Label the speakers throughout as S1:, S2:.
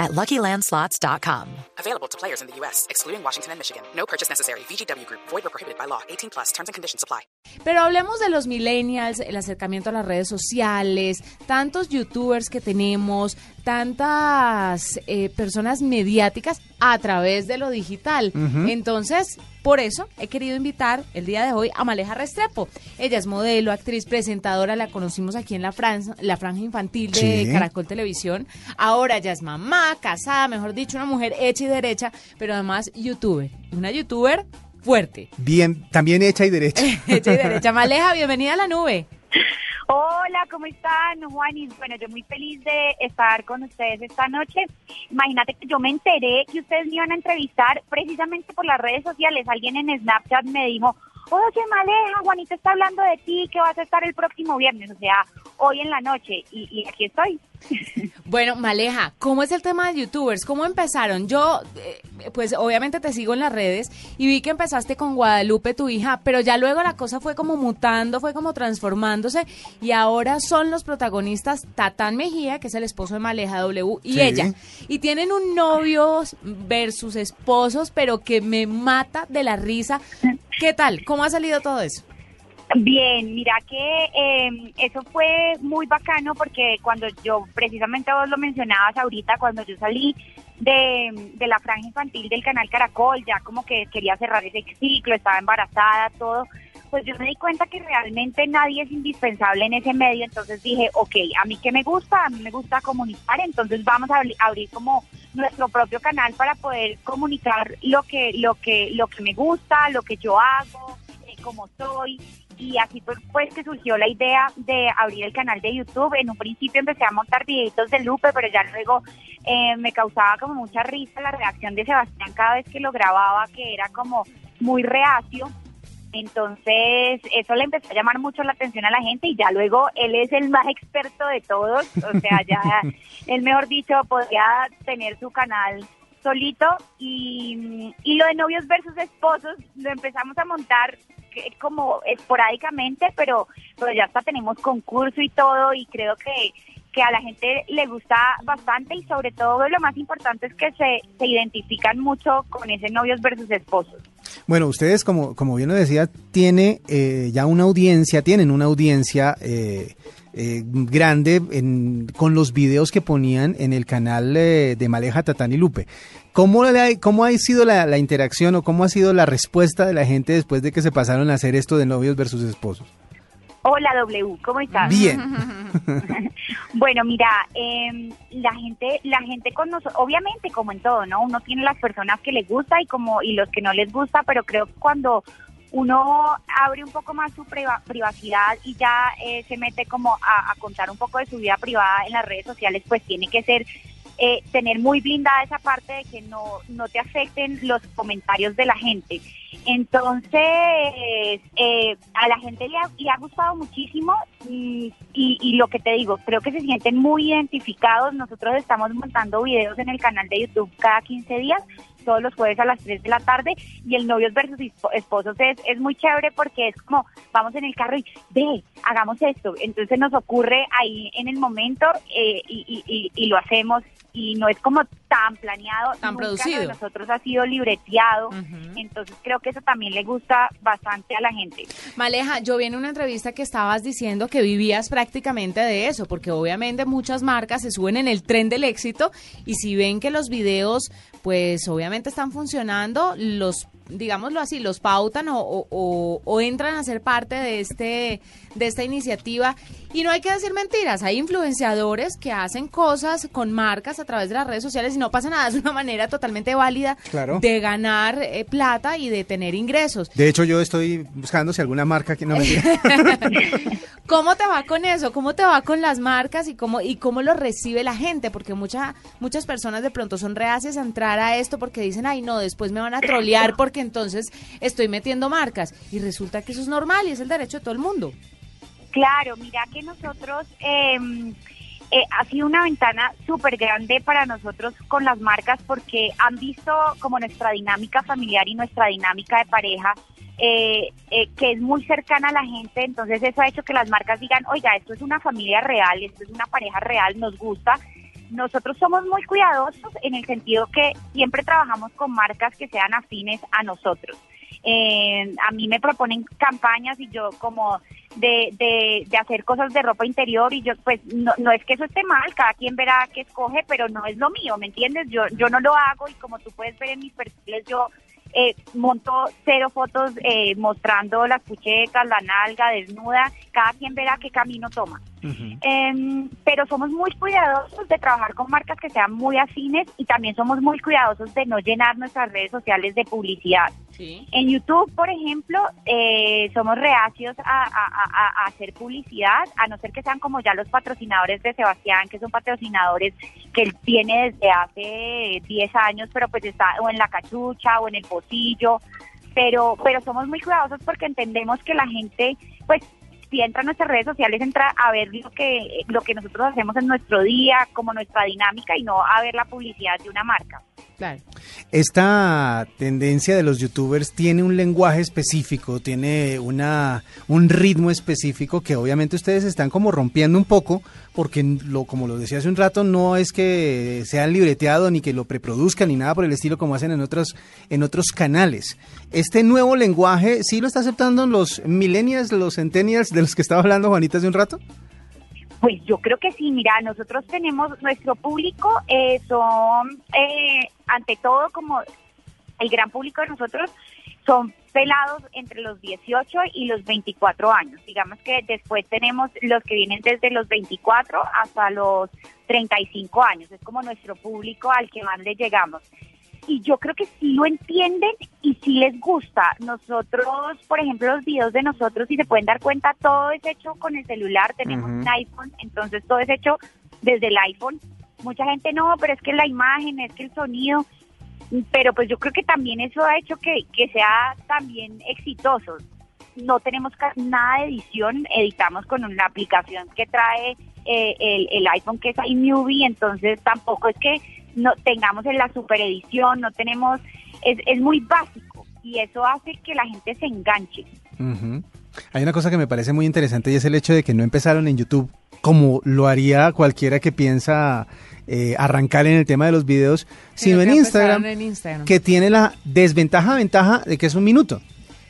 S1: at LuckyLandSlots.com.
S2: Available to players in the U.S., excluding Washington and Michigan. No purchase necessary. VGW Group. Void or prohibited by law. 18 plus. Terms and conditions apply.
S3: Pero hablemos de los millennials, el acercamiento a las redes sociales, tantos youtubers que tenemos, tantas eh, personas mediáticas a través de lo digital. Entonces, por eso he querido invitar el día de hoy a Maleja Restrepo. Ella es modelo, actriz, presentadora, la conocimos aquí en la, franja, la franja infantil de
S4: Sí.
S3: Caracol Televisión. Ahora ya es mamá, casada, mejor dicho, una mujer hecha y derecha, pero además youtuber. Una youtuber fuerte.
S4: Bien, también hecha y derecha.
S3: hecha y derecha. Maleja, bienvenida a la nube.
S5: Hola, ¿cómo están, Juanis? Bueno, yo muy feliz de estar con ustedes esta noche. Imagínate que yo me enteré que ustedes me iban a entrevistar precisamente por las redes sociales. Alguien en Snapchat me dijo, oye, Maleja, Juanita está hablando de ti, que vas a estar el próximo viernes, o sea, hoy en la noche. Y, y aquí estoy.
S3: Bueno, Maleja, ¿cómo es el tema de youtubers? ¿Cómo empezaron? Yo, eh, pues obviamente te sigo en las redes y vi que empezaste con Guadalupe, tu hija, pero ya luego la cosa fue como mutando, fue como transformándose y ahora son los protagonistas Tatán Mejía, que es el esposo de Maleja W, y
S4: Sí.
S3: ella. Y tienen un novio versus esposos, pero que me mata de la risa. ¿Qué tal? ¿Cómo ha salido todo eso?
S5: Bien, mira que eh, eso fue muy bacano porque cuando yo, precisamente vos lo mencionabas ahorita, cuando yo salí de, de la franja infantil del canal Caracol, ya como que quería cerrar ese ciclo, estaba embarazada, todo, pues yo me di cuenta que realmente nadie es indispensable en ese medio, entonces dije, ok, a mí que me gusta, a mí me gusta comunicar, entonces vamos a abri- abrir como nuestro propio canal para poder comunicar lo que, lo que, lo que me gusta, lo que yo hago, eh, como soy y así fue pues que surgió la idea de abrir el canal de YouTube. En un principio empecé a montar videitos de Lupe, pero ya luego eh, me causaba como mucha risa la reacción de Sebastián cada vez que lo grababa, que era como muy reacio. Entonces, eso le empezó a llamar mucho la atención a la gente y ya luego él es el más experto de todos, o sea, ya él, mejor dicho, podría tener su canal solito y, y lo de novios versus esposos lo empezamos a montar que- como esporádicamente, pero, pero ya hasta tenemos concurso y todo y creo que, que a la gente le gusta bastante y sobre todo lo más importante es que se, se identifican mucho con ese novios versus esposos.
S4: Bueno, ustedes, como, como bien lo decía, tiene eh, ya una audiencia, tienen una audiencia eh, eh, grande en- con los videos que ponían en el canal eh, de Maleja, Tatán y Lupe. ¿Cómo, le cómo ha sido la, la interacción o cómo ha sido la respuesta de la gente después de que se pasaron a hacer esto de novios versus esposos?
S5: Hola W, ¿cómo estás?
S4: Bien.
S5: Bueno, mira, eh, la gente, la gente con nosotros, obviamente como en todo, ¿no? Uno tiene las personas que les gusta y como y los que no les gusta, pero creo que cuando uno abre un poco más su priva- privacidad y ya eh, se mete como a, a contar un poco de su vida privada en las redes sociales, pues tiene que ser eh, tener muy blindada esa parte de que no, no te afecten los comentarios de la gente. Entonces, eh, a la gente le ha, le ha gustado muchísimo y, y, y lo que te digo, creo que se sienten muy identificados. Nosotros estamos montando videos en el canal de YouTube cada 15 días, todos los jueves a las 3 de la tarde y el novios versus esp- esposos es, es muy chévere porque es como vamos en el carro y ve, hagamos esto. Entonces nos ocurre ahí en el momento eh, y- y lo hacemos y no es como tan planeado.
S3: Tan
S5: Nunca
S3: producido.
S5: Nosotros ha sido libreteado. Entonces creo que eso también le gusta bastante a la gente.
S3: Maleja, yo vi en una entrevista que estabas diciendo que vivías prácticamente de eso, porque obviamente muchas marcas se suben en el tren del éxito y si ven que los videos, pues obviamente están funcionando, los digámoslo así, los pautan o, o- o- o entran a ser parte de este de esta iniciativa y no hay que decir mentiras, hay influenciadores que hacen cosas con marcas a través de las redes sociales y no pasa nada, es una manera totalmente válida
S4: Claro.
S3: de ganar eh, plata y de tener ingresos.
S4: De hecho, yo estoy buscando si alguna marca que no me diga.
S3: ¿Cómo te va con eso? ¿Cómo te va con las marcas y cómo y cómo lo recibe la gente? Porque mucha, muchas personas de pronto son reacias a entrar a esto porque dicen, ay no, después me van a trolear porque entonces estoy metiendo marcas. Y resulta que eso es normal y es el derecho de todo el mundo.
S5: Claro, mira que nosotros eh, eh, ha sido una ventana súper grande para nosotros con las marcas porque han visto como nuestra dinámica familiar y nuestra dinámica de pareja. Eh, eh, que es muy cercana a la gente, entonces eso ha hecho que las marcas digan, oiga, esto es una familia real, esto es una pareja real, nos gusta, nosotros somos muy cuidadosos en el sentido que siempre trabajamos con marcas que sean afines a nosotros. Eh, a mí me proponen campañas y yo como de, de, de, hacer cosas de ropa interior y yo pues no, no es que eso esté mal, cada quien verá qué escoge, pero no es lo mío, ¿me entiendes? Yo, yo no lo hago y como tú puedes ver en mis perfiles yo eh, monto cero fotos eh, mostrando las puchetas, la nalga desnuda, cada quien verá qué camino toma. Eh, pero somos muy cuidadosos de trabajar con marcas que sean muy afines y también somos muy cuidadosos de no llenar nuestras redes sociales de publicidad.
S3: Sí.
S5: En YouTube, por ejemplo, eh, somos reacios a, a, a, a, hacer publicidad, a no ser que sean como ya los patrocinadores de Sebastián, que son patrocinadores que él tiene desde hace 10 años, pero pues está o en la cachucha o en el pocillo, pero, pero somos muy cuidadosos porque entendemos que la gente, pues si entra a nuestras redes sociales, entra a ver lo que, lo que nosotros hacemos en nuestro día, como nuestra dinámica y no a ver la publicidad de una marca.
S3: Claro.
S4: Esta tendencia de los youtubers tiene un lenguaje específico, tiene una, un ritmo específico que obviamente ustedes están como rompiendo un poco, porque lo, como lo decía hace un rato, no es que sean libreteado ni que lo preproduzcan ni nada por el estilo como hacen en otros, en otros canales. Este nuevo lenguaje, ¿sí lo está aceptando los millennials, los centennials de los que estaba hablando Juanita hace un rato?
S5: Pues yo creo que sí, mira, nosotros tenemos, nuestro público eh, son, eh, ante todo, como el gran público de nosotros, son pelados entre los 18 y los 24 años. Digamos que después tenemos los que vienen desde los 24 hasta los 35 años. Es como nuestro público al que más le llegamos y yo creo que sí lo entienden y sí les gusta. Nosotros, por ejemplo, los videos de nosotros, si se pueden dar cuenta, todo es hecho con el celular, tenemos uh -huh. un iPhone, entonces todo es hecho desde el iPhone. Mucha gente no, pero es que la imagen, es que el sonido, pero pues yo creo que también eso ha hecho que, que sea también exitoso. No tenemos nada de edición, editamos con una aplicación que trae eh, el, el iPhone que es iMovie, entonces tampoco es que no tengamos en la super edición, no tenemos, es, es muy básico y eso hace que la gente se enganche.
S4: Uh -huh. Hay una cosa que me parece muy interesante y es el hecho de que no empezaron en YouTube como lo haría cualquiera que piensa eh, arrancar en el tema de los videos, sino, sino en, Instagram,
S3: en Instagram,
S4: que tiene la desventaja ventaja de que es un minuto.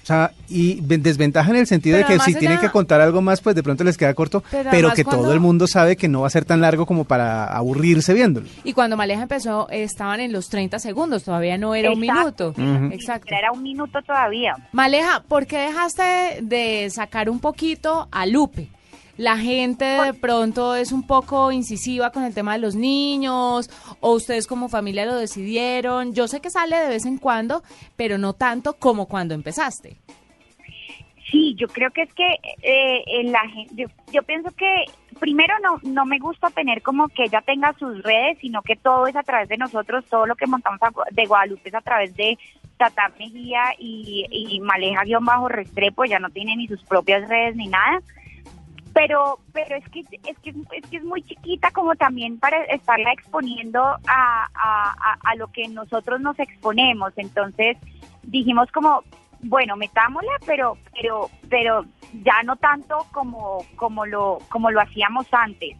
S4: O sea, y desventaja en el sentido
S3: pero
S4: de que si tienen que contar algo más, pues de pronto les queda corto, pero, pero que cuando... todo el mundo sabe que no va a ser tan largo como para aburrirse viéndolo.
S3: Y cuando Maleja empezó, estaban en los 30 segundos, todavía no era
S5: Exacto.
S3: un minuto.
S5: Uh -huh. Exacto. Era un minuto todavía.
S3: Maleja, ¿por qué dejaste de sacar un poquito a Lupe? La gente de pronto es un poco incisiva con el tema de los niños o ustedes como familia lo decidieron. Yo sé que sale de vez en cuando, pero no tanto como cuando empezaste.
S5: Sí, yo creo que es que eh, la gente, yo, yo, pienso que primero no, no me gusta tener como que ella tenga sus redes, sino que todo es a través de nosotros, todo lo que montamos de Guadalupe es a través de Tata Mejía y, y Maleja-Restrepo, ya no tiene ni sus propias redes ni nada pero pero es que es que es que es muy chiquita como también para estarla exponiendo a, a, a, lo que nosotros nos exponemos. Entonces dijimos como bueno metámosla pero pero pero ya no tanto como como lo como lo hacíamos antes.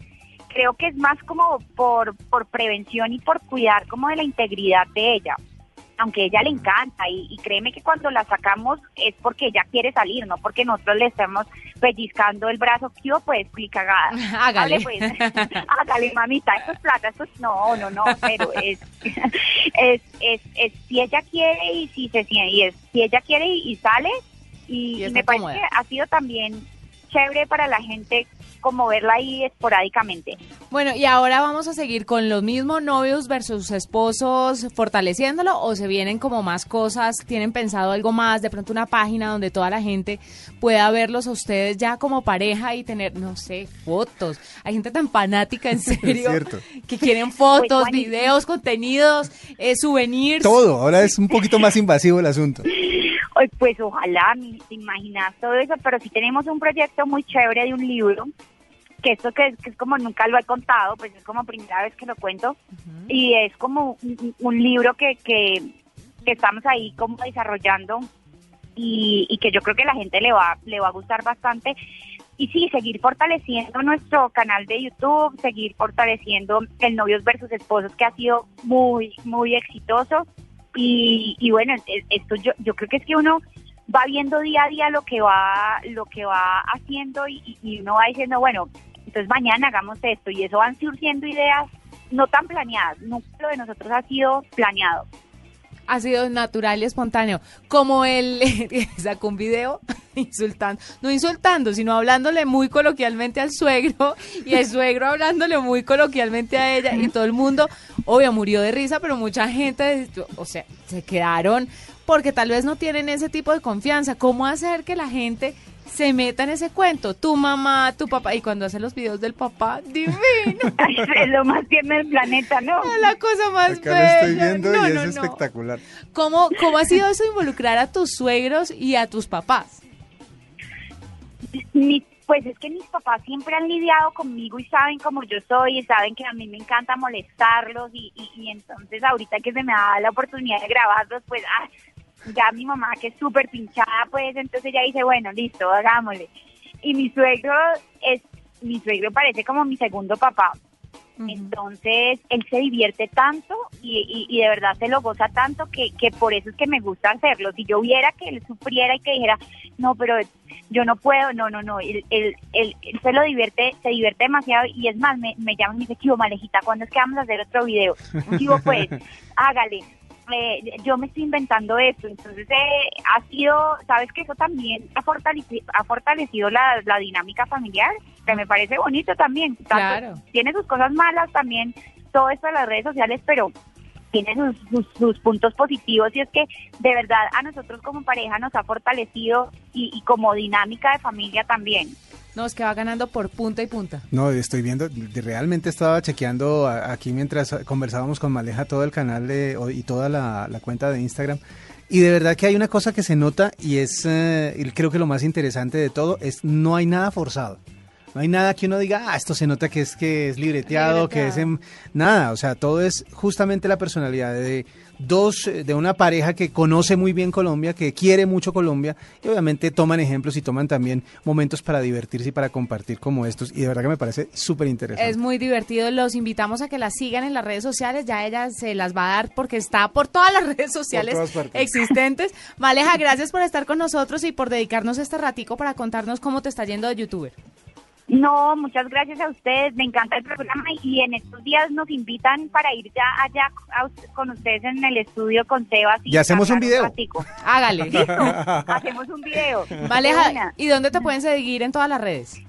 S5: Creo que es más como por por prevención y por cuidar como de la integridad de ella aunque a ella le encanta y, y, créeme que cuando la sacamos es porque ella quiere salir, no porque nosotros le estemos pellizcando el brazo, yo pues cagada.
S3: Hágale.
S5: Pues, hágale, mamita, esto es plata, esto es, no, no, no, pero es, es, es, es, si ella quiere y si se y es, si ella quiere y, y sale y,
S3: y
S5: me parece que ha sido también chévere para la gente como verla ahí esporádicamente.
S3: Bueno, y ahora vamos a seguir con los mismos novios versus esposos fortaleciéndolo o se vienen como más cosas, tienen pensado algo más, de pronto una página donde toda la gente pueda verlos a ustedes ya como pareja y tener, no sé, fotos. Hay gente tan fanática, en serio, que quieren fotos,
S5: Pues,
S3: videos, contenidos, eh, souvenirs.
S4: Todo, ahora es un poquito más invasivo el asunto.
S5: Pues ojalá, te imaginas todo eso, pero sí tenemos un proyecto muy chévere de un libro, que esto que, que es como nunca lo he contado, pues es como primera vez que lo cuento, y es como un, un libro que, que, que estamos ahí como desarrollando y, y que yo creo que la gente le va, le va a gustar bastante. Y sí, seguir fortaleciendo nuestro canal de YouTube, seguir fortaleciendo el Novios versus Esposos, que ha sido muy, muy exitoso. Y, y bueno, e- esto yo, yo creo que es que uno va viendo día a día lo que va, lo que va haciendo y, y- y uno va diciendo, bueno, entonces mañana hagamos esto y eso van surgiendo ideas no tan planeadas. Nunca lo de nosotros ha sido planeado.
S3: Ha sido natural y espontáneo. Como él sacó un video insultando, no insultando, sino hablándole muy coloquialmente al suegro y el suegro hablándole muy coloquialmente a ella y todo el mundo, obvio, murió de risa, pero mucha gente, o sea, se quedaron porque tal vez no tienen ese tipo de confianza. ¿Cómo hacer que la gente se meta en ese cuento? Tu mamá, tu papá, y cuando hacen los videos del papá, divino.
S5: es lo más tierno del planeta, ¿no?
S3: Es la cosa más
S4: Acá lo estoy
S3: bella.
S4: viendo
S3: No,
S4: y es
S3: no, no.
S4: espectacular.
S3: ¿Cómo, ¿Cómo ha sido eso involucrar a tus suegros y a tus papás?
S5: Mi- pues es que mis papás siempre han lidiado conmigo y saben cómo yo soy y saben que a mí me encanta molestarlos y, y, y entonces ahorita que se me da la oportunidad de grabarlos, pues ah, ya mi mamá que es súper pinchada, pues entonces ya dice, bueno, listo, hagámosle. Y mi suegro es, mi suegro parece como mi segundo papá. Entonces, él se divierte tanto y, y- y de verdad se lo goza tanto que, que por eso es que me gusta hacerlo. Si yo viera que él sufriera y que dijera, no, pero yo no puedo, no, no, no, él, él, él- él se lo divierte, se divierte demasiado y es más, me, me llama y me dice, Chivo, Malejita, ¿cuándo es que vamos a hacer otro video? Chivo, pues, hágale. Eh, yo me estoy inventando esto, entonces eh, ha sido, sabes que eso también ha fortalecido, ha fortalecido la, la dinámica familiar, que me parece bonito también. Tanto-
S3: Claro.
S5: Tiene sus cosas malas también, todo esto de las redes sociales, pero tiene sus, sus, sus puntos positivos y es que de verdad a nosotros como pareja nos ha fortalecido y, y como dinámica de familia también.
S3: No, es que va ganando por punta y punta.
S4: No, estoy viendo, realmente estaba chequeando aquí mientras conversábamos con Maleja todo el canal de, y toda la, la cuenta de Instagram. Y de verdad que hay una cosa que se nota y es, eh, y creo que lo más interesante de todo es no hay nada forzado. No hay nada que uno diga, ah, esto se nota que es que es libreteado, que es en... nada, o sea, todo es justamente la personalidad de dos, eh, de una pareja que conoce muy bien Colombia, que quiere mucho Colombia y obviamente toman ejemplos y toman también momentos para divertirse y para compartir como estos y de verdad que me parece súper interesante.
S3: Es muy divertido. Los invitamos a que la sigan en las redes sociales. Ya ella se las va a dar porque está por todas las redes sociales existentes. Maleja, gracias por estar con nosotros y por dedicarnos este ratico para contarnos cómo te está yendo de youtuber.
S5: No, muchas gracias a ustedes, me encanta el programa y en estos días nos invitan para ir ya allá a con ustedes en el estudio con Sebas.
S4: Y hacemos un video.
S3: Hágale.
S5: Hacemos un video. Una.
S3: ¿y dónde te pueden seguir en todas las redes?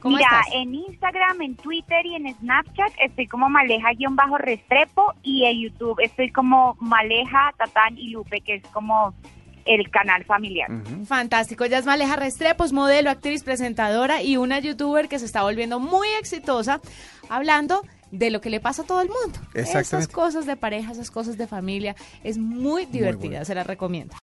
S3: ¿Cómo
S5: Mira,
S3: estás?
S5: en Instagram, en Twitter y en Snapchat estoy como Maleja-Restrepo y en YouTube estoy como Maleja, Tatán y Lupe, que es como el canal familiar.
S3: Fantástico, ella es Maleja Restrepo, es modelo, actriz, presentadora y una youtuber que se está volviendo muy exitosa hablando de lo que le pasa a todo el mundo. Esas cosas de pareja, esas cosas de familia, es muy divertida,
S4: bueno.
S3: se la recomiendo.